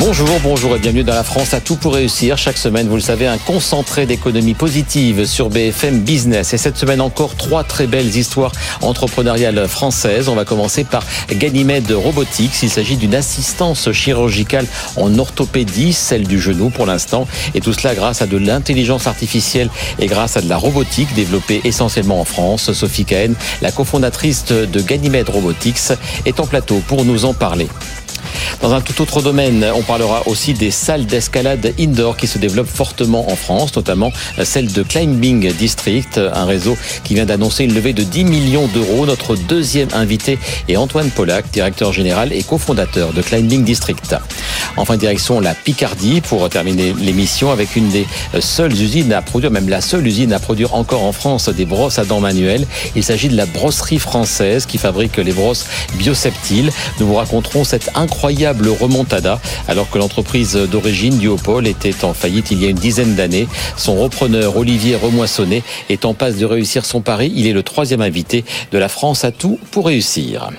Bonjour, bonjour et bienvenue dans la France à tout pour réussir. Chaque semaine, vous le savez, un concentré d'économie positive sur BFM Business. Et cette semaine encore, trois très belles histoires entrepreneuriales françaises. On va commencer par Ganymede Robotics. Il s'agit d'une assistance chirurgicale en orthopédie, celle du genou pour l'instant. Et tout cela grâce à de l'intelligence artificielle et grâce à de la robotique développée essentiellement en France. Sophie Cahen, la cofondatrice de Ganymede Robotics, est en plateau pour nous en parler. Dans un tout autre domaine, on parlera aussi des salles d'escalade indoor qui se développent fortement en France, notamment celle de Climbing District, un réseau qui vient d'annoncer une levée de 10 millions d'euros. Notre deuxième invité est Antoine Pollack, directeur général et cofondateur de Climbing District. Enfin, direction la Picardie pour terminer l'émission avec une des seules usines à produire, même la seule usine à produire encore en France des brosses à dents manuelles. Il s'agit de la brosserie française qui fabrique les brosses bioseptiles. Nous vous raconterons cette incroyable remontada alors que l'entreprise d'origine Duopol était en faillite il y a une dizaine d'années. Son repreneur Olivier Remoissonnet est en passe de réussir son pari. Il est le troisième invité de la France à tout pour réussir.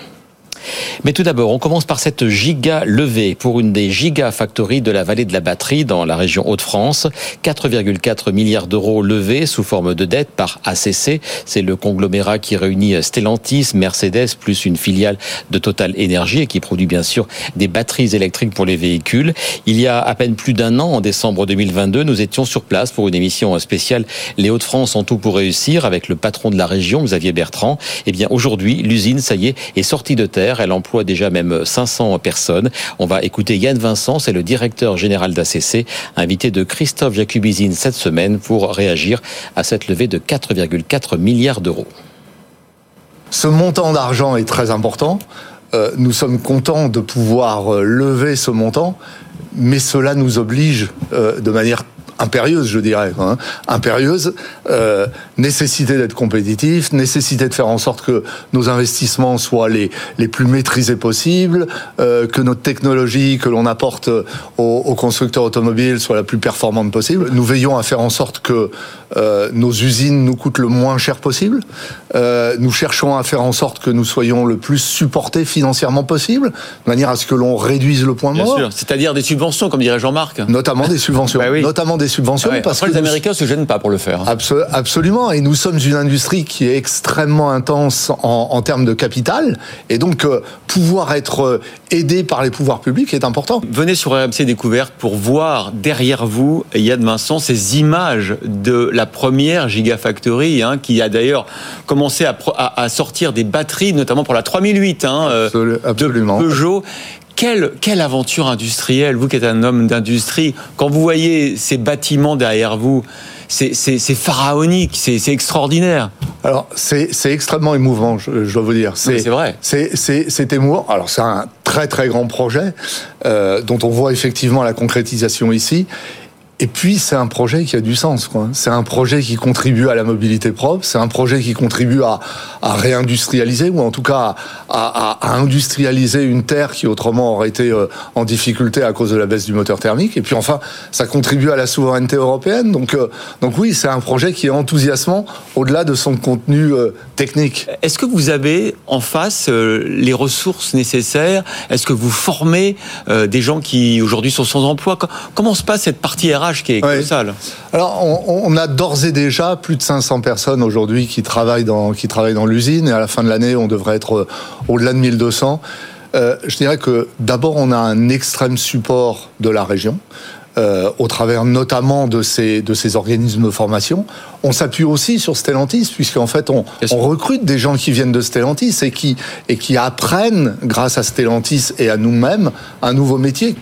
Mais tout d'abord, on commence par cette giga levée pour une des gigafactories de la vallée de la batterie dans la région Hauts-de-France. 4,4 milliards d'euros levés sous forme de dette par ACC. C'est le conglomérat qui réunit Stellantis, Mercedes, plus une filiale de Total Energy et qui produit bien sûr des batteries électriques pour les véhicules. Il y a à peine plus d'un an, en décembre 2022, nous étions sur place pour une émission spéciale Les Hauts-de-France en tout pour réussir avec le patron de la région, Xavier Bertrand. Eh bien, aujourd'hui, l'usine, ça y est, est sortie de terre. Elle emploie déjà même 500 personnes. On va écouter Yann Vincent, c'est le directeur général d'ACC, invité de Christophe Jacubizine cette semaine pour réagir à cette levée de 4,4 milliards d'euros. Ce montant d'argent est très important. Euh, nous sommes contents de pouvoir euh, lever ce montant, mais cela nous oblige euh, de manière impérieuse, je dirais, hein, impérieuse, euh, nécessité d'être compétitif, nécessité de faire en sorte que nos investissements soient les, les plus maîtrisés possibles, euh, que notre technologie que l'on apporte aux, aux, constructeurs automobiles soit la plus performante possible. Nous veillons à faire en sorte que euh, nos usines nous coûtent le moins cher possible. Euh, nous cherchons à faire en sorte que nous soyons le plus supportés financièrement possible, de manière à ce que l'on réduise le point Bien mort. sûr, c'est-à-dire des subventions, comme dirait Jean-Marc. Notamment des subventions. Bah oui. Notamment des subventions. Ah ouais, parce Après, que les nous- Américains se gênent pas pour le faire. Abso- Absolument. Et nous sommes une industrie qui est extrêmement intense en, en termes de capital. Et donc, euh, pouvoir être aidé par les pouvoirs publics est important. Venez sur RMC Découverte pour voir derrière vous, Yann Vincent, ces images de la première Gigafactory, hein, qui a d'ailleurs commencé à, pro- à- à sortir des batteries, notamment pour la 3008 hein, euh, Absolu- absolument. de Peugeot. Quelle, quelle aventure industrielle, vous qui êtes un homme d'industrie, quand vous voyez ces bâtiments derrière vous, c'est pharaonique, c'est extraordinaire. Alors, c'est extrêmement émouvant, je, je dois vous dire. c'est vrai. C'est émouvant. Alors, c'est un très, très grand projet euh, dont on voit effectivement la concrétisation ici. Et puis, c'est un projet qui a du sens. C'est un projet qui contribue à la mobilité propre. C'est un projet qui contribue à, réindustrialiser, ou en tout cas à, industrialiser une terre qui autrement aurait été euh, en difficulté à cause de la baisse du moteur thermique. Et puis enfin, ça contribue à la souveraineté européenne. Donc, euh, donc oui, c'est un projet qui est enthousiasmant au-delà de son contenu euh, technique. Est-ce que vous avez en face les ressources nécessaires? Est-ce que vous formez des gens qui aujourd'hui sont sans emploi? Co- Comment se passe cette partie RH qui est Alors, on, on a d'ores et déjà plus de 500 personnes aujourd'hui qui travaillent dans qui travaillent dans l'usine, et à la fin de l'année, on devrait être euh, au-delà de 1200. Euh, je dirais que d'abord, on a un extrême support de la région. euh, au travers notamment de ces, de ces organismes de formation. On s'appuie aussi sur Stellantis, puisqu'en fait, on, on recrute des gens qui viennent de Stellantis et qui, et qui apprennent, grâce à Stellantis et à nous-mêmes, un nouveau métier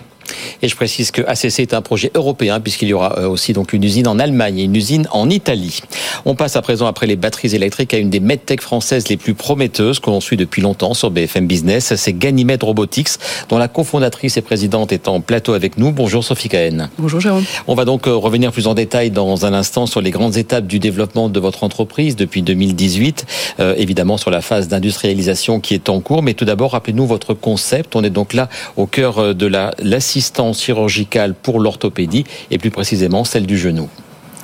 Et je précise que ACC est un projet européen puisqu'il y aura euh, aussi donc une usine en Allemagne et une usine en Italie. On passe à présent après les batteries électriques à une des medtech françaises les plus prometteuses que l'on suit depuis longtemps sur BFM Business, c'est Ganymede Robotics dont la cofondatrice et présidente est en plateau avec nous. Bonjour Sophie Cahen. Bonjour Jérôme. On va donc euh, revenir plus en détail dans un instant sur les grandes étapes du développement de votre entreprise depuis 2018, euh, évidemment sur la phase d'industrialisation qui est en cours. Mais tout d'abord, rappelez-nous votre concept. On est donc là au cœur euh, de la l'assistance chirurgicale pour l'orthopédie et plus précisément celle du genou.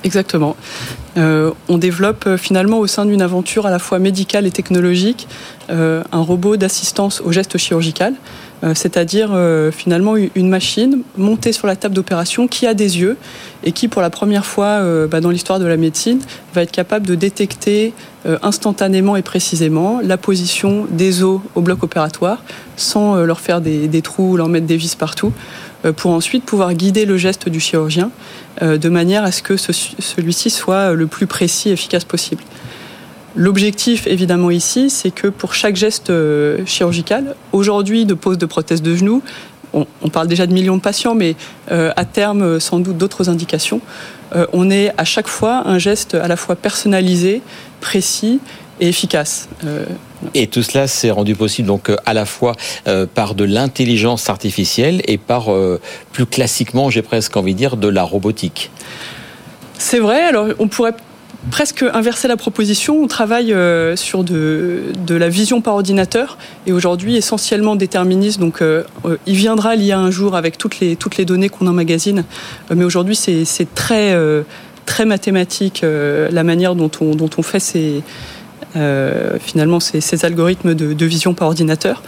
Exactement. on développe finalement au sein d'une aventure à la fois médicale et technologique un robot d'assistance au geste chirurgical euh, c'est-à-dire euh, finalement une machine montée sur la table d'opération qui a des yeux et qui, pour la première fois euh, bah, dans l'histoire de la médecine, va être capable de détecter instantanément et précisément la position des os au bloc opératoire sans leur faire des, trous ou leur mettre des vis partout pour ensuite pouvoir guider le geste du chirurgien de manière à ce que celui-ci soit le plus précis et efficace possible. L'objectif, évidemment, ici, c'est que pour chaque geste euh, chirurgical, aujourd'hui de pose de prothèse de genou, on, parle déjà de millions de patients, mais euh, à terme, sans doute d'autres indications, euh, on est à chaque fois un geste à la fois personnalisé, précis et efficace. Et tout cela s'est rendu possible donc à la fois par de l'intelligence artificielle et par plus classiquement, j'ai presque envie de dire, de la robotique. C'est vrai. Alors on pourrait presque inverser la proposition. On travaille euh, sur de, la vision par ordinateur et aujourd'hui essentiellement déterministe. Donc euh, euh, il viendra l'IA un jour avec toutes les, données qu'on emmagasine. mais aujourd'hui c'est très, très mathématique la manière dont on, dont on fait ces, finalement ces, algorithmes de, vision par ordinateur.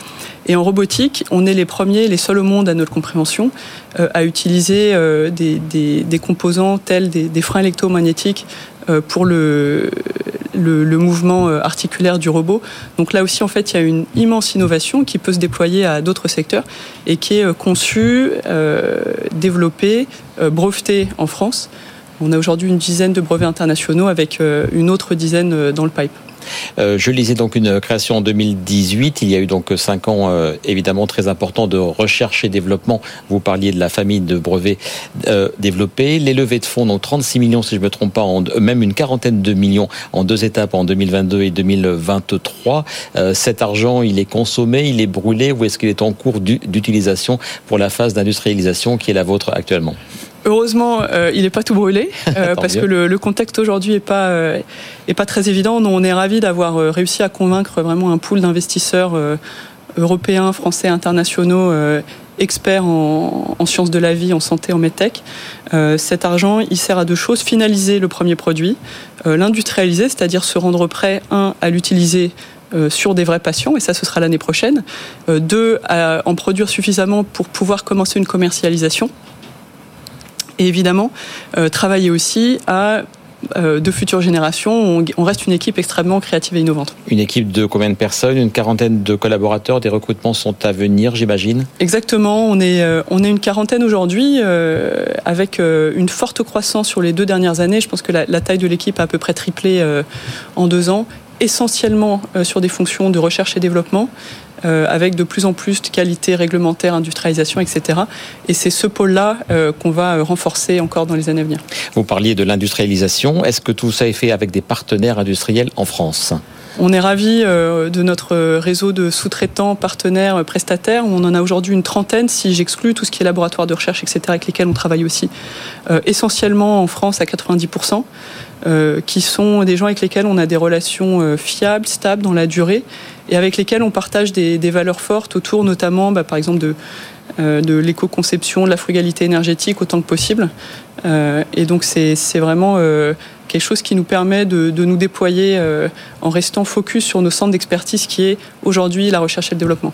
Et en robotique, on est les premiers, les seuls au monde à notre compréhension, à utiliser des, composants tels des, des freins électromagnétiques euh, pour le, le, mouvement euh, articulaire du robot. Donc là aussi, en fait, il y a une immense innovation qui peut se déployer à d'autres secteurs et qui est euh, conçue, développée, brevetée en France. On a aujourd'hui une dizaine de brevets internationaux avec une autre dizaine dans le pipe. Euh, je lisais donc une création en 2018. Il y a eu donc cinq ans euh, évidemment très importants de recherche et développement. Vous parliez de la famille de brevets euh, développés. Les levées de fonds, donc 36 millions si je ne me trompe pas, même une quarantaine de millions en deux étapes en 2022 et 2023. cet argent, il est consommé, il est brûlé ou est-ce qu'il est en cours d'utilisation pour la phase d'industrialisation qui est la vôtre actuellement? Heureusement, euh, il n'est pas tout brûlé euh, parce que le, contexte aujourd'hui est pas euh, est pas très évident. on est ravi d'avoir réussi à convaincre vraiment un pool d'investisseurs européens, français, internationaux experts en, en, sciences de la vie, en santé, en medtech. cet argent, il sert à deux choses finaliser le premier produit, l'industrialiser, c'est-à-dire se rendre prêt un à l'utiliser sur des vrais patients, et ça ce sera l'année prochaine. deux, à en produire suffisamment pour pouvoir commencer une commercialisation et évidemment euh, travailler aussi à euh, de futures générations. On, reste une équipe extrêmement créative et innovante. Une équipe de combien de personnes? Une quarantaine de collaborateurs? Des recrutements sont à venir, j'imagine? Exactement. On est, euh, on est une quarantaine aujourd'hui, avec une forte croissance sur les deux dernières années. Je pense que la, la taille de l'équipe a à peu près triplé en deux ans essentiellement sur des fonctions de recherche et développement, euh, avec de plus en plus de qualité réglementaire, industrialisation, etc. Et c'est ce pôle-là euh, qu'on va euh, renforcer encore dans les années à venir. Vous parliez de l'industrialisation. Est-ce que tout ça est fait avec des partenaires industriels en France? On est ravi de notre réseau de sous-traitants, partenaires, prestataires. On en a aujourd'hui une trentaine, si j'exclus tout ce qui est laboratoire de recherche, etc., avec lesquels on travaille aussi, essentiellement en France à 90%. Euh, qui sont des gens avec lesquels on a des relations euh, fiables, stables dans la durée, et avec lesquels on partage des, valeurs fortes autour notamment, bah, par exemple, euh, de l'éco-conception, de la frugalité énergétique autant que possible. et donc c'est vraiment quelque chose qui nous permet de, nous déployer en restant focus sur nos centres d'expertise qui est aujourd'hui la recherche et le développement.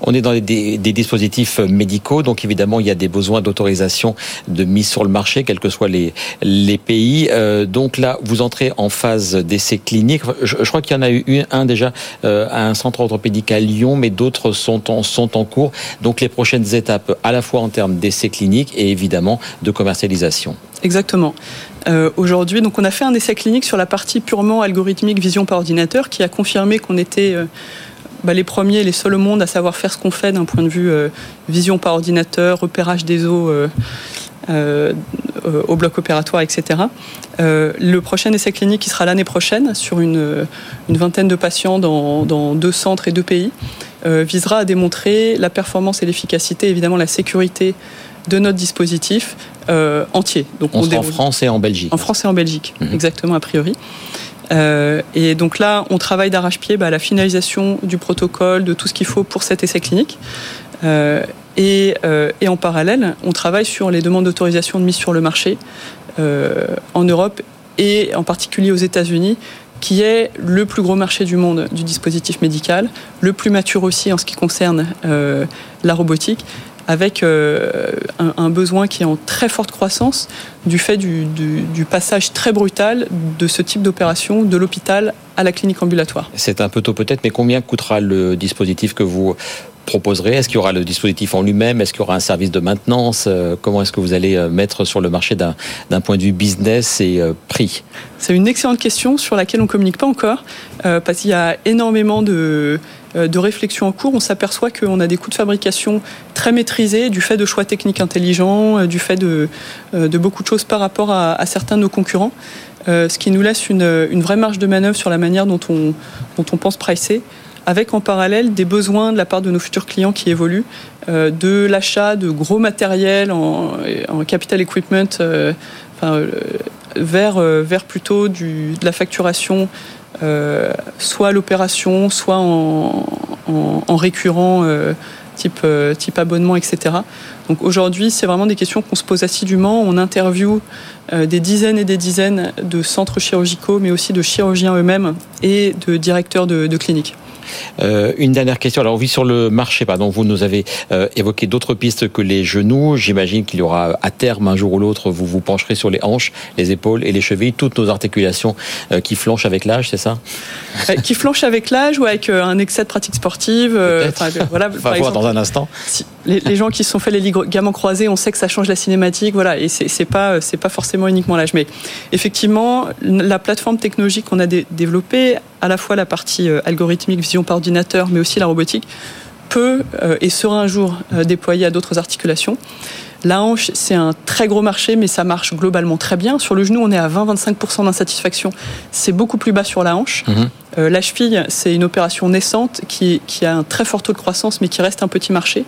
On est dans des, dispositifs médicaux, donc évidemment il y a des besoins d'autorisation de mise sur le marché, quels que soient les, les pays. Euh, donc là, vous entrez en phase d'essai clinique. Je, crois qu'il y en a eu un déjà euh, à un centre orthopédique à Lyon, mais d'autres sont en, sont en cours. Donc les prochaines étapes, à la fois en termes d'essai clinique et évidemment de commercialisation. Exactement. Euh, aujourd'hui, donc on a fait un essai clinique sur la partie purement algorithmique vision par ordinateur qui a confirmé qu'on était bah, les premiers, les seuls au monde à savoir faire ce qu'on fait d'un point de vue euh, vision par ordinateur, repérage des os euh, euh, au bloc opératoire, etc. le prochain essai clinique qui sera l'année prochaine sur une, vingtaine de patients dans, deux centres et deux pays visera à démontrer la performance et l'efficacité, évidemment la sécurité de notre dispositif entier. Donc on, en France et en Belgique. En France et en Belgique, mhm. exactement a priori. Euh, et donc là, on travaille d'arrache-pied bah, à la finalisation du protocole, de tout ce qu'il faut pour cet essai clinique. Euh, et, euh, et, en parallèle, on travaille sur les demandes d'autorisation de mise sur le marché en Europe et en particulier aux États-Unis qui est le plus gros marché du monde du dispositif médical, le plus mature aussi en ce qui concerne la robotique, avec un, besoin qui est en très forte croissance du fait du, du passage très brutal de ce type d'opération de l'hôpital à la clinique ambulatoire. C'est un peu tôt peut-être, mais combien coûtera le dispositif que vous proposerez Est-ce qu'il y aura le dispositif en lui-même Est-ce qu'il y aura un service de maintenance euh, Comment est-ce que vous allez euh, mettre sur le marché d'un point de vue business et euh, prix? C'est une excellente question sur laquelle on ne communique pas encore, parce qu'il y a énormément de, de réflexions en cours. On s'aperçoit qu'on a des coûts de fabrication très maîtrisés du fait de choix techniques intelligents, du fait de, beaucoup de choses par rapport à, certains de nos concurrents. ce qui nous laisse une, une, vraie marge de manœuvre sur la manière dont on, dont on pense pricer avec en parallèle des besoins de la part de nos futurs clients qui évoluent, euh, de l'achat de gros matériel en, capital equipment, euh, euh, vers, plutôt de la facturation, soit à l'opération, soit en, en récurrent. Type, type, abonnement, etc. Donc aujourd'hui, c'est vraiment des questions qu'on se pose assidûment. On interviewe des dizaines et des dizaines de centres chirurgicaux, mais aussi de chirurgiens eux-mêmes et de directeurs de cliniques. Euh, une dernière question. Alors, oui, sur le marché, pardon, vous nous avez euh, évoqué d'autres pistes que les genoux. J'imagine qu'il y aura à terme, un jour ou l'autre, vous vous pencherez sur les hanches, les épaules et les chevilles, toutes nos articulations euh, qui flanchent avec l'âge, c'est ça? Qui flanchent avec l'âge ou avec un excès de pratique sportive. voilà, par exemple, dans un instant. les, gens qui se sont fait les ligaments croisés, on sait que ça change la cinématique, voilà, et c'est pas pas forcément uniquement l'âge, mais effectivement, la plateforme technologique qu'on a développée, à la fois la partie algorithmique, vision par ordinateur, mais aussi la robotique, peut euh, et sera un jour euh, déployée à d'autres articulations. La hanche, c'est un très gros marché, mais ça marche globalement très bien. Sur le genou, on est à 20-25% d'insatisfaction. C'est beaucoup plus bas sur la hanche. Mhm. Euh, la cheville, c'est une opération naissante qui, qui, a un très fort taux de croissance, mais qui reste un petit marché.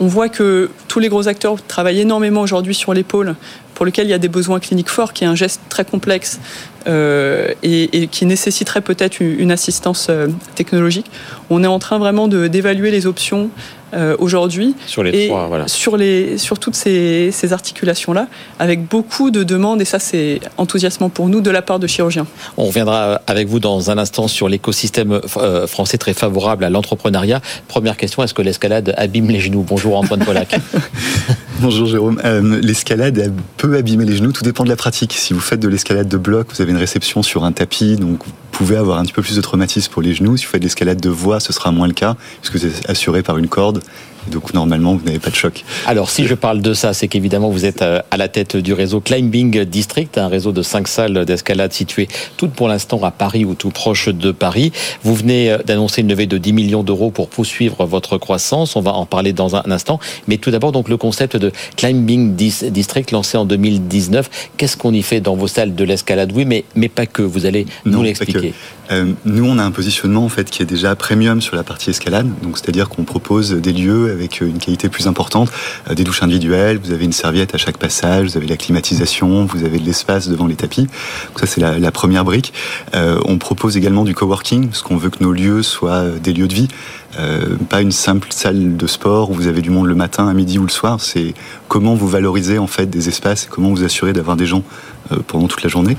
On voit que tous les gros acteurs travaillent énormément aujourd'hui sur l'épaule, pour lequel il y a des besoins cliniques forts, qui est un geste très complexe euh, et, qui nécessiterait peut-être une, assistance euh, technologique. On est en train vraiment d'évaluer les options euh, aujourd'hui. Sur les et trois, voilà. Sur, les, sur toutes ces, ces articulations-là, avec beaucoup de demandes, et ça c'est enthousiasmant pour nous, de la part de chirurgiens. On reviendra avec vous dans un instant sur l'écosystème euh, français très favorable à l'entrepreneuriat. Première question, est-ce que l'escalade abîme les genoux? Bonjour Antoine Pollack. Bonjour Jérôme. Euh, l'escalade peut abîmer les genoux, tout dépend de la pratique. Si vous faites de l'escalade de bloc, vous avez une réception sur un tapis, donc vous pouvez avoir un petit peu plus de traumatisme pour les genoux. Si vous faites de l'escalade de voie, ce sera moins le cas, puisque vous êtes assuré par une corde monde donc normalement, vous n'avez pas de choc. Alors si je parle de ça, c'est qu'évidemment, vous êtes euh, à la tête du réseau Climbing District, un réseau de cinq salles d'escalade situées toutes pour l'instant à Paris ou tout proche de Paris. Vous venez euh, d'annoncer une levée de 10 millions d'euros pour poursuivre votre croissance. On va en parler dans un instant. Mais tout d'abord, donc le concept de Climbing District lancé en 2019. Qu'est-ce qu'on y fait dans vos salles de l'escalade? Oui, mais, mais pas que. Vous allez nous l'expliquer. Euh, nous, on a un positionnement en fait qui est déjà premium sur la partie escalade. Donc, c'est-à-dire qu'on propose des lieux avec une qualité plus importante, euh, des douches individuelles, vous avez une serviette à chaque passage, vous avez la climatisation, vous avez de l'espace devant les tapis. Ça c'est la, première brique. Euh, on propose également du coworking, parce qu'on veut que nos lieux soient euh, des lieux de vie. pas une simple salle de sport où vous avez du monde le matin, à midi ou le soir. C'est comment vous valorisez en fait des espaces, et comment vous assurez d'avoir des gens pendant toute la journée.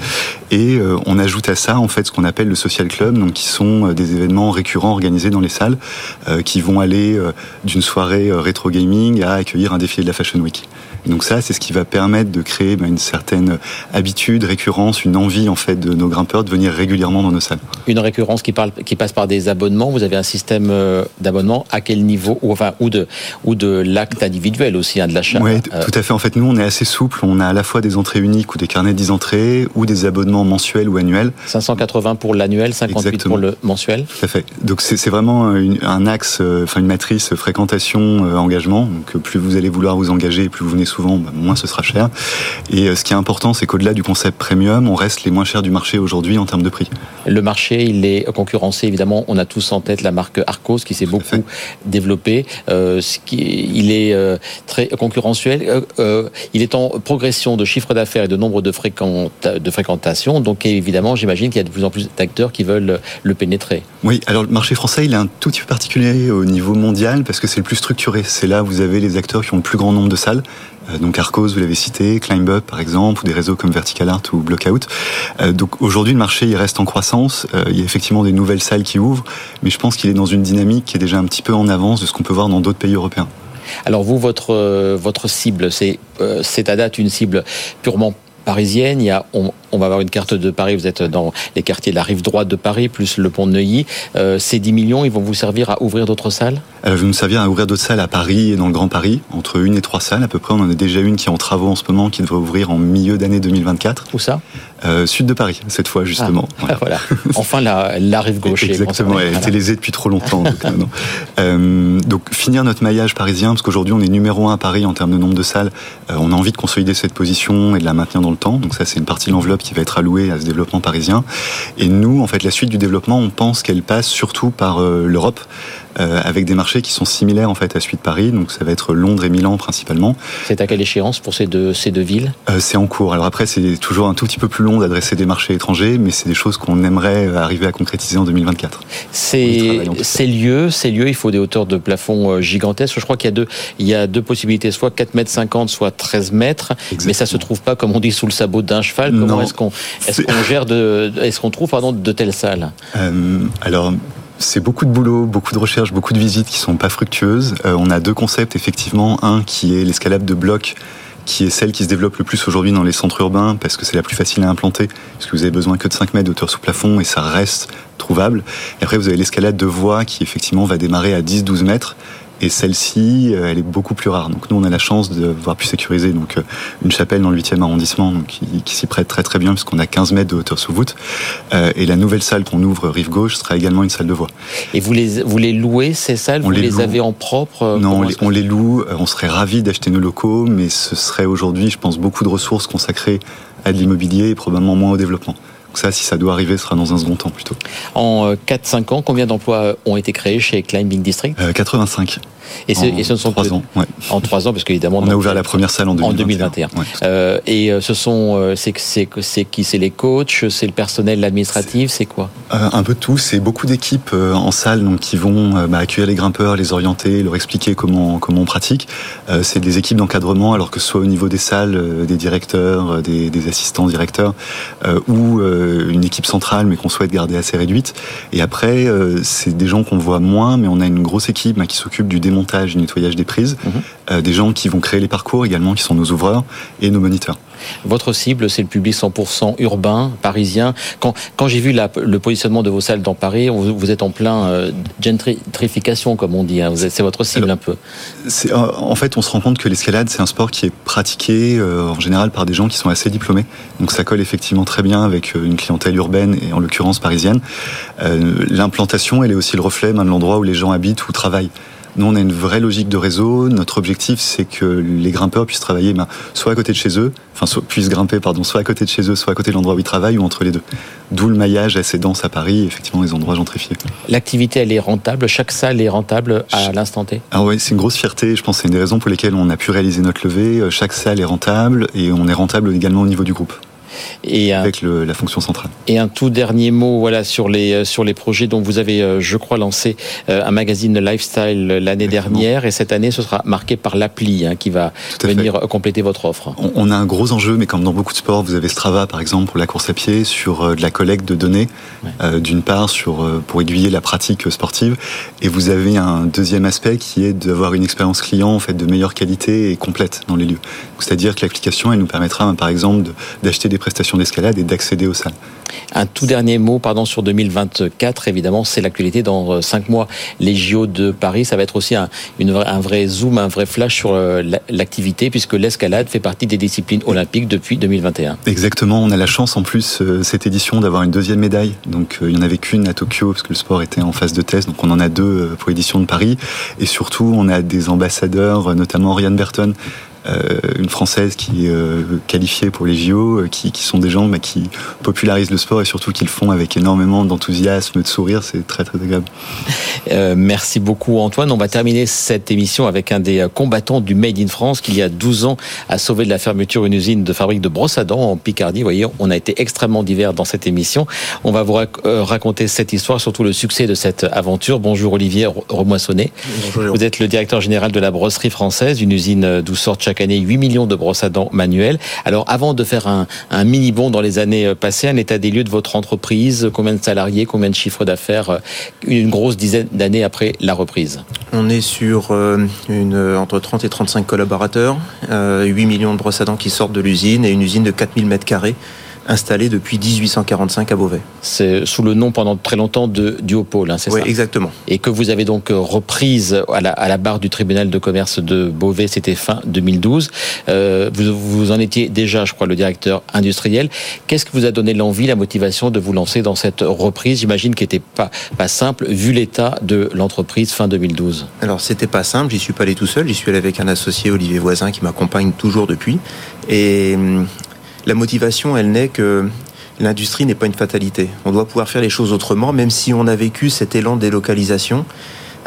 Et on ajoute à ça en fait ce qu'on appelle le social club, donc qui sont des événements récurrents organisés dans les salles, qui vont aller d'une soirée rétro gaming à accueillir un défilé de la Fashion Week. donc ça, c'est ce qui va permettre de créer bah, une certaine habitude, récurrence, une envie en fait de nos grimpeurs de venir régulièrement dans nos salles. Une récurrence qui, parle, qui passe par des abonnements. Vous avez un système euh, d'abonnement à quel niveau ou enfin ou de ou de l'acte individuel aussi, hein, de l'achat. Oui, euh, tout à fait. En fait, nous, on est assez souple. On a à la fois des entrées uniques ou des carnets 10 entrées ou des abonnements mensuels ou annuels. 580 pour l'annuel, 58 pour le mensuel. Tout à fait. Donc c'est vraiment un axe, euh, enfin une matrice fréquentation engagement. Donc euh, plus vous allez vouloir vous engager, plus vous venez souvent, bah, moins ce sera cher. Et euh, ce qui est important, c'est qu'au-delà du concept premium, on reste les moins chers du marché aujourd'hui en termes de prix. Le marché, il est concurrencé évidemment. On a tous en tête la marque Arcos qui s'est beaucoup développée. Euh, ce qui, il est très concurrentiel. il est en progression de chiffre d'affaires et de nombre de, de fréquentation. Donc évidemment, j'imagine qu'il y a de plus en plus d'acteurs qui veulent le pénétrer. Oui, alors le marché français, il est un tout petit peu particulier au niveau mondial parce que c'est le plus structuré. C'est là où vous avez les acteurs qui ont le plus grand nombre de salles. Euh, donc Arcos, vous l'avez cité, Climb Up par exemple, ou des réseaux comme Vertical Art ou Blockout. Euh, donc aujourd'hui, le marché il reste en croissance. Euh, il y a effectivement des nouvelles salles qui ouvrent, mais je pense qu'il est dans une dynamique qui est déjà un petit peu en avance de ce qu'on peut voir dans d'autres pays européens. Alors vous, votre votre cible, c'est c'est à date une cible purement parisienne. Il y a, on, on va avoir une carte de Paris, vous êtes dans les quartiers de la rive droite de Paris, plus le pont de Neuilly. Euh, ces 10 millions, ils vont vous servir à ouvrir d'autres salles? Ils vont nous servir à ouvrir d'autres salles à Paris et dans le Grand Paris, entre une et trois salles à peu près. On en a déjà une qui est en travaux en ce moment, qui devrait ouvrir en milieu d'année 2024. Où ça? Euh, Sud de Paris, cette fois justement. Ah, voilà. Enfin, la, la rive gauche. Exactement, elle était lésée depuis trop longtemps. donc, euh, donc, finir notre maillage parisien, parce qu'aujourd'hui on est numéro un à Paris en termes de nombre de salles. On a envie de consolider cette position et de la maintenir dans le temps. Donc ça, c'est une partie de l'enveloppe qui va être allouée à ce développement parisien. Et nous, en fait, la suite du développement, on pense qu'elle passe surtout par euh, l'Europe. Euh, avec des marchés qui sont similaires en fait à celui de Paris, donc ça va être Londres et Milan principalement. C'est à quelle échéance pour ces deux, ces deux villes? Euh, C'est en cours. Alors après, c'est toujours un tout petit peu plus long d'adresser des marchés étrangers, mais c'est des choses qu'on aimerait arriver à concrétiser en 2024. Ces, ces lieux, ces lieux, il faut des hauteurs de plafond gigantesques. Je crois qu'il y a deux, il y a deux possibilités, soit 4 mètres 50, soit 13 mètres, mais ça se trouve pas, comme on dit, sous le sabot d'un cheval. Comment est-ce qu'on est qu'on gère de, est-ce qu'on trouve pardon de telles salles? Euh, Alors c'est beaucoup de boulot, beaucoup de recherches, beaucoup de visites qui sont pas fructueuses. Euh, on a deux concepts effectivement, un qui est l'escalade de blocs qui est celle qui se développe le plus aujourd'hui dans les centres urbains parce que c'est la plus facile à implanter, parce que vous avez besoin que de 5 mètres d'auteur sous plafond et ça reste trouvable. Et après, vous avez l'escalade de voies qui effectivement va démarrer à 10-12 mètres et celle-ci, euh, elle est beaucoup plus rare. Donc nous, on a la chance de voir plus sécurisé donc euh, une chapelle dans le 8e arrondissement, donc qui, qui s'y prête très très bien puisqu'on a 15 mètres de hauteur sous voûte. Euh, et la nouvelle salle qu'on ouvre rive gauche sera également une salle de voix. Et vous les vous les louez ces salles? Vous les, avez en propre Non, on les, on les, loue. On serait ravis d'acheter nos locaux, mais ce serait aujourd'hui, je pense, beaucoup de ressources consacrées à de l'immobilier et probablement moins au développement. Donc ça, si ça doit arriver, ce sera dans un second temps plutôt. En 4-5 ans, combien d'emplois ont été créés chez Climbing District 85. Et, ce, et ce sont trois ans. Ouais. En trois ans, parce qu'évidemment, on a ouvert la première salle en 2021. En 2021. Ouais, euh, et euh, ce sont, euh, c'est c'est qui? C'est les coachs, c'est le personnel administratif, c'est quoi? Euh, Un peu de tout. C'est beaucoup d'équipes euh, en salle donc qui vont bah, accueillir les grimpeurs, les orienter, leur expliquer comment comment on pratique. c'est des équipes d'encadrement, alors que ce soit au niveau des salles, des directeurs, des, des assistants directeurs, ou une équipe centrale, mais qu'on souhaite garder assez réduite. Et après, c'est des gens qu'on voit moins, mais on a une grosse équipe bah, qui s'occupe du démontage montage et nettoyage des prises, mhm. euh, des gens qui vont créer les parcours également, qui sont nos ouvreurs et nos moniteurs. Votre cible, c'est le public 100% urbain, parisien. Quand, quand j'ai vu la, le positionnement de vos salles dans Paris, vous, vous êtes en plein euh, gentrification, comme on dit. Hein. C'est votre cible un peu. Euh, en fait, on se rend compte que l'escalade, c'est un sport qui est pratiqué en général par des gens qui sont assez diplômés. Donc ça colle effectivement très bien avec une clientèle urbaine et en l'occurrence parisienne. L'implantation, elle est aussi le reflet de l'endroit où les gens habitent ou travaillent. Nous, on a une vraie logique de réseau. Notre objectif, c'est que les grimpeurs puissent travailler ben, soit à côté de chez eux, enfin, soit, puissent grimper, pardon, soit à côté de chez eux, soit à côté de l'endroit où ils travaillent, ou entre les deux. D'où le maillage assez dense à Paris, effectivement, les endroits gentrifiés. L'activité, elle est rentable? Chaque salle est rentable à l'instant T? Ah ouais, c'est une grosse fierté. Je pense que c'est une des raisons pour lesquelles on a pu réaliser notre levée. Chaque salle est rentable et on est rentable également au niveau du groupe. Et avec le, la fonction centrale. Et un tout dernier mot voilà sur les euh, sur les projets dont vous avez, euh, je crois, lancé euh, un magazine lifestyle l'année dernière et cette année ce sera marqué par l'appli hein, qui va venir compléter votre offre. On, a un gros enjeu, mais comme dans beaucoup de sports, vous avez Strava par exemple pour la course à pied sur de la collecte de données, ouais. d'une part sur pour aiguiller la pratique sportive, et vous avez un deuxième aspect qui est d'avoir une expérience client en fait de meilleure qualité et complète dans les lieux. C'est-à-dire que l'application elle nous permettra par exemple d'acheter des prestations d'escalade et d'accéder aux salles. Un tout dernier mot, pardon, sur 2024, évidemment, c'est l'actualité dans euh, cinq mois. Les JO de Paris, ça va être aussi un, une, un vrai zoom, un vrai flash sur euh, l'activité, puisque l'escalade fait partie des disciplines olympiques depuis 2021. Exactement, on a la chance en plus, euh, cette édition, d'avoir une deuxième médaille. Donc il n'y en avait qu'une à Tokyo, parce que le sport était en phase de test, donc on en a deux pour l'édition de Paris. Et surtout, on a des ambassadeurs, notamment Ryan Burton, une française qui est qualifiée pour les JO, qui, qui sont des gens bah, qui popularisent le sport et surtout qui le font avec énormément d'enthousiasme, de sourire. C'est très très agréable. merci beaucoup Antoine. On va terminer cette émission avec un des combattants du Made in France qui il y a 12 ans a sauvé de la fermeture une usine de fabrique de brosses à dents en Picardie. Vous voyez, on a été extrêmement divers dans cette émission. On va vous raconter cette histoire, surtout le succès de cette aventure. Bonjour Olivier Remoissonnet. Bonjour. Vous êtes le directeur général de la brosserie française, une usine d'où sortent chaque année 8 millions de brosses à dents manuelles. Alors avant de faire un, mini bond dans les années passées, un état des lieux de votre entreprise, combien de salariés, combien de chiffres d'affaires, euh, une grosse dizaine d'années après la reprise? On est sur euh, entre 30 et 35 collaborateurs, 8 euh, millions de brosses à dents qui sortent de l'usine et une usine de 4000 mètres carrés installé depuis 1845 à Beauvais. C'est sous le nom pendant très longtemps de Duopole, hein, c'est oui, ça exactement. Et que vous avez donc reprise à la, à la, barre du tribunal de commerce de Beauvais, c'était fin 2012. Euh, vous, vous en étiez déjà, je crois, le directeur industriel. Qu'est-ce qui vous a donné l'envie, la motivation de vous lancer dans cette reprise? J'imagine qu'elle n'était pas, pas simple, vu l'état de l'entreprise fin 2012. Alors, c'était pas simple, j'y suis pas allé tout seul, j'y suis allé avec un associé, Olivier Voisin, qui m'accompagne toujours depuis. Et hum, la motivation, elle n'est que l'industrie n'est pas une fatalité. On doit pouvoir faire les choses autrement, même si on a vécu cet élan de délocalisation.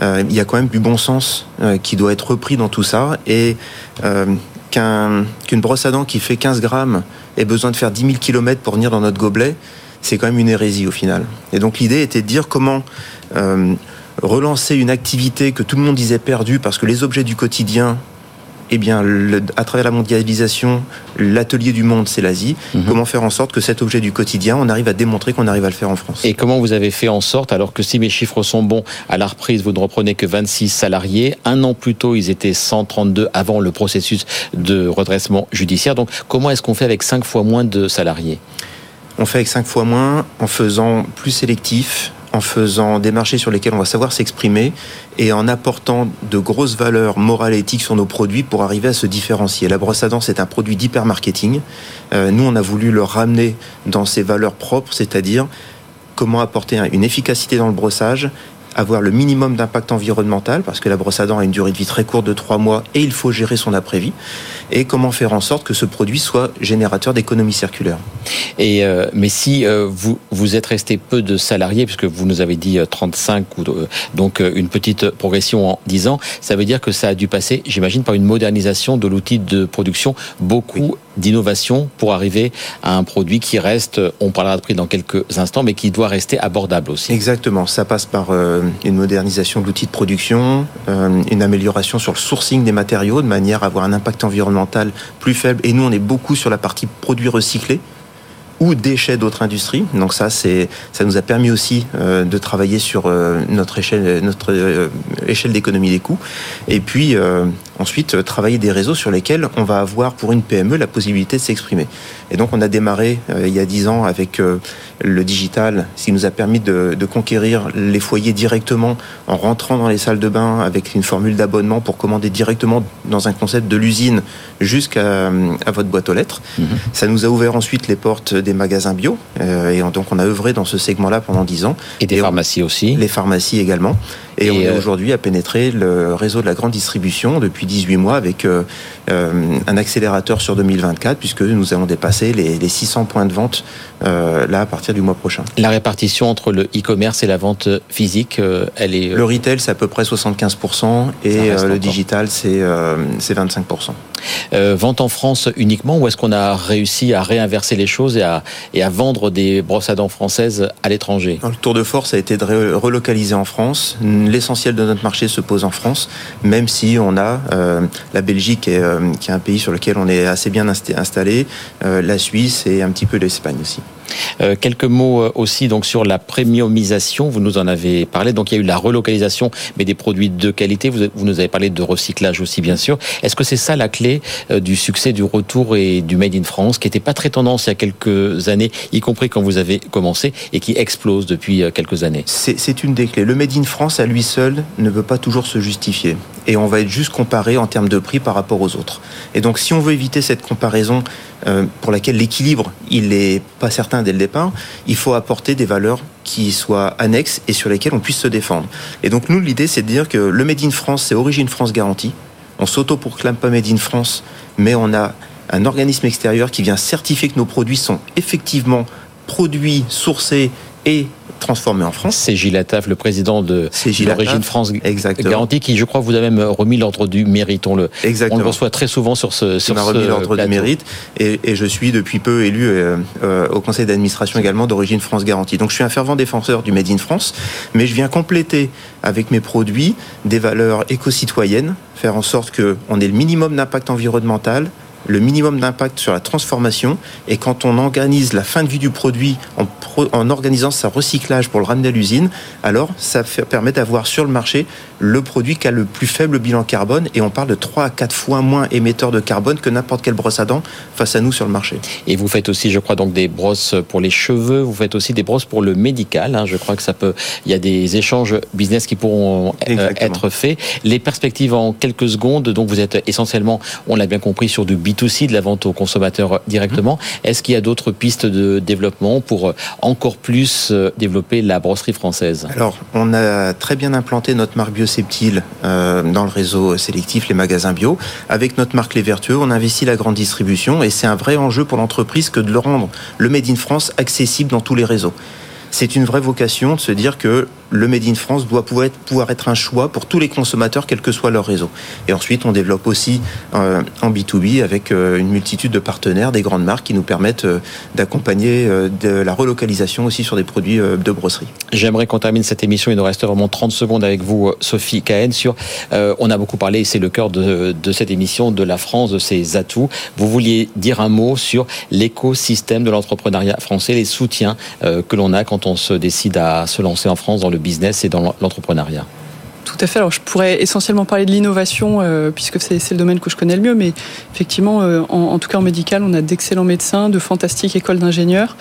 Euh, il y a quand même du bon sens euh, qui doit être repris dans tout ça. Et euh, qu'une brosse à dents qui fait 15 grammes ait besoin de faire 10 000 km pour venir dans notre gobelet, c'est quand même une hérésie au final. Et donc l'idée était de dire comment relancer une activité que tout le monde disait perdue parce que les objets du quotidien eh bien, à travers la mondialisation, l'atelier du monde, c'est l'Asie. Mhm. Comment faire en sorte que cet objet du quotidien, on arrive à démontrer qu'on arrive à le faire en France? Et comment vous avez fait en sorte, alors que si mes chiffres sont bons, à la reprise, vous ne reprenez que 26 salariés. Un an plus tôt, ils étaient 132 avant le processus de redressement judiciaire. Donc, comment est-ce qu'on fait avec 5 fois moins de salariés? On fait avec 5 fois moins en faisant plus sélectif, en faisant des marchés sur lesquels on va savoir s'exprimer et en apportant de grosses valeurs morales et éthiques sur nos produits pour arriver à se différencier. La brosse à dents, c'est un produit d'hypermarketing. Euh, nous, on a voulu le ramener dans ses valeurs propres, c'est-à-dire comment apporter une efficacité dans le brossage avoir le minimum d'impact environnemental, parce que la brosse à dents a une durée de vie très courte de trois mois et il faut gérer son après-vie, et comment faire en sorte que ce produit soit générateur d'économie circulaire. Et euh, mais si euh, vous vous êtes resté peu de salariés, puisque vous nous avez dit 35 euh, ou donc une petite progression en 10 ans, ça veut dire que ça a dû passer, j'imagine, par une modernisation de l'outil de production, beaucoup d'innovation pour arriver à un produit qui reste, on parlera de prix dans quelques instants, mais qui doit rester abordable aussi. Exactement, ça passe par une modernisation de l'outil de production, euh, une amélioration sur le sourcing des matériaux de manière à avoir un impact environnemental plus faible. Et nous, on est beaucoup sur la partie produits recyclés ou déchets d'autres industries. Donc ça, c'est, ça nous a permis aussi euh, de travailler sur euh, notre échelle, notre échelle d'économie des coûts. Et puis ensuite, travailler des réseaux sur lesquels on va avoir pour une PME la possibilité de s'exprimer. Et donc, on a démarré il y a dix ans avec le digital, ce qui nous a permis de, conquérir les foyers directement en rentrant dans les salles de bain avec une formule d'abonnement pour commander directement dans un concept de l'usine jusqu'à votre boîte aux lettres. Mhm. Ça nous a ouvert ensuite les portes des magasins bio euh, et donc on a œuvré dans ce segment-là pendant 10 ans. Et des pharmacies aussi. Les pharmacies également. Et, on est euh, aujourd'hui à pénétrer le réseau de la grande distribution depuis 18 mois avec euh, un accélérateur sur 2024 puisque nous allons dépasser les, les 600 points de vente là à partir du mois prochain. La répartition entre le e-commerce et la vente physique, euh, elle est... Euh, le retail, c'est à peu près 75% et euh, le digital, c'est 25%. vente en France uniquement ou est-ce qu'on a réussi à réinverser les choses et à, et à vendre des brosses à dents françaises à l'étranger? Le tour de force a été de relocaliser en France. L'essentiel de notre marché se pose en France, même si on a la Belgique, est, qui est un pays sur lequel on est assez bien installé, la Suisse et un petit peu l'Espagne aussi. Euh, quelques mots euh, aussi donc sur la premiumisation. Vous nous en avez parlé. Donc il y a eu la relocalisation, mais des produits de qualité. Vous, nous avez parlé de recyclage aussi, bien sûr. Est-ce que c'est ça la clé euh, du succès du retour et du Made in France, qui n'était pas très tendance il y a quelques années, y compris quand vous avez commencé, et qui explose depuis quelques années? C'est une des clés. Le Made in France à lui seul ne veut pas toujours se justifier. Et on va être juste comparé en termes de prix par rapport aux autres. Et donc si on veut éviter cette comparaison pour laquelle l'équilibre, il n'est pas certain dès le départ, il faut apporter des valeurs qui soient annexes et sur lesquelles on puisse se défendre. Et donc nous, l'idée, c'est de dire que le Made in France, c'est Origine France garantie. on s'auto-proclame pas Made in France, mais on a un organisme extérieur qui vient certifier que nos produits sont effectivement produits, sourcés et transformé en France. C'est Gilles Attaf, le président de l'origine France Exactement. Garantie, qui, je crois, vous a même remis l'ordre du mérite. On le, on le reçoit très souvent sur ce sur m'a remis l'ordre du mérite et, et, je suis depuis peu élu euh, euh, au conseil d'administration également d'origine France Garantie. Donc je suis un fervent défenseur du Made in France, mais je viens compléter avec mes produits des valeurs éco-citoyennes, faire en sorte qu'on ait le minimum d'impact environnemental, le minimum d'impact sur la transformation. Et quand on organise la fin de vie du produit en, en organisant sa recyclage pour le ramener à l'usine, alors ça fait, permet d'avoir sur le marché le produit qui a le plus faible bilan carbone. Et on parle de 3 à 4 fois moins émetteur de carbone que n'importe quelle brosse à dents face à nous sur le marché. Et vous faites aussi, je crois, donc des brosses pour les cheveux. Vous faites aussi des brosses pour le médical. Hein. Je crois que ça peut. Il y a des échanges business qui pourront euh, être faits. Les perspectives en quelques secondes. Donc vous êtes essentiellement, on l'a bien compris, sur du B2C, de la vente aux consommateurs directement. Mmh. Est-ce qu'il y a d'autres pistes de développement pour euh, encore plus euh, développer la brosserie française? Alors, on a très bien implanté notre marque Bioseptile euh, dans le réseau sélectif, les magasins bio. Avec notre marque Les Vertueux, on investit la grande distribution et c'est un vrai enjeu pour l'entreprise que de le rendre le Made in France accessible dans tous les réseaux. C'est une vraie vocation de se dire que le Made in France doit pouvoir être, un choix pour tous les consommateurs, quel que soit leur réseau. Et ensuite, on développe aussi euh, en B2B avec euh, une multitude de partenaires, des grandes marques qui nous permettent euh, d'accompagner la relocalisation aussi sur des produits de brosserie. J'aimerais qu'on termine cette émission. Il nous reste vraiment 30 secondes avec vous, Sophie Cahen, sur. On a beaucoup parlé, et c'est le cœur de, de cette émission, de la France, de ses atouts. Vous vouliez dire un mot sur l'écosystème de l'entrepreneuriat français, les soutiens que l'on a quand on se décide à se lancer en France dans le business et dans l'entrepreneuriat tout à fait. Alors, je pourrais essentiellement parler de l'innovation, euh, puisque c'est le domaine que je connais le mieux, mais effectivement, euh, en, tout cas en médical, on a d'excellents médecins, de fantastiques écoles d'ingénieurs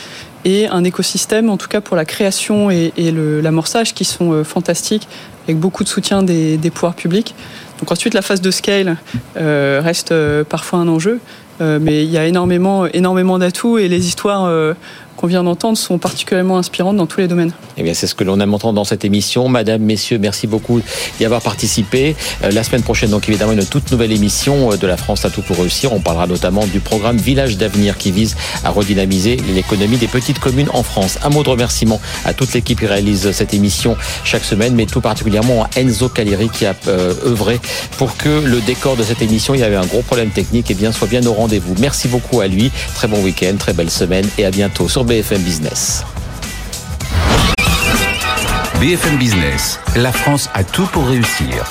et un écosystème, en tout cas pour la création et, l'amorçage, qui sont euh, fantastiques, avec beaucoup de soutien des, des, pouvoirs publics. Donc ensuite, la phase de scale reste parfois un enjeu, mais il y a énormément, énormément d'atouts et les histoires qu'on vient d'entendre sont particulièrement inspirantes dans tous les domaines. Eh bien, c'est ce que l'on aime entendre dans cette émission. Madame, messieurs, merci beaucoup d'y avoir participé. Euh, la semaine prochaine, donc évidemment, une toute nouvelle émission de la France à tout pour réussir. On parlera notamment du programme Village d'avenir qui vise à redynamiser l'économie des petites communes en France. Un mot de remerciement à toute l'équipe qui réalise cette émission chaque semaine, mais tout particulièrement à Enzo Caleri qui a euh, œuvré pour que le décor de cette émission, il y avait un gros problème technique, et bien soit bien au rendez-vous. Merci beaucoup à lui. Très bon week-end, très belle semaine et à bientôt sur BFM Business. BFM Business, la France a tout pour réussir.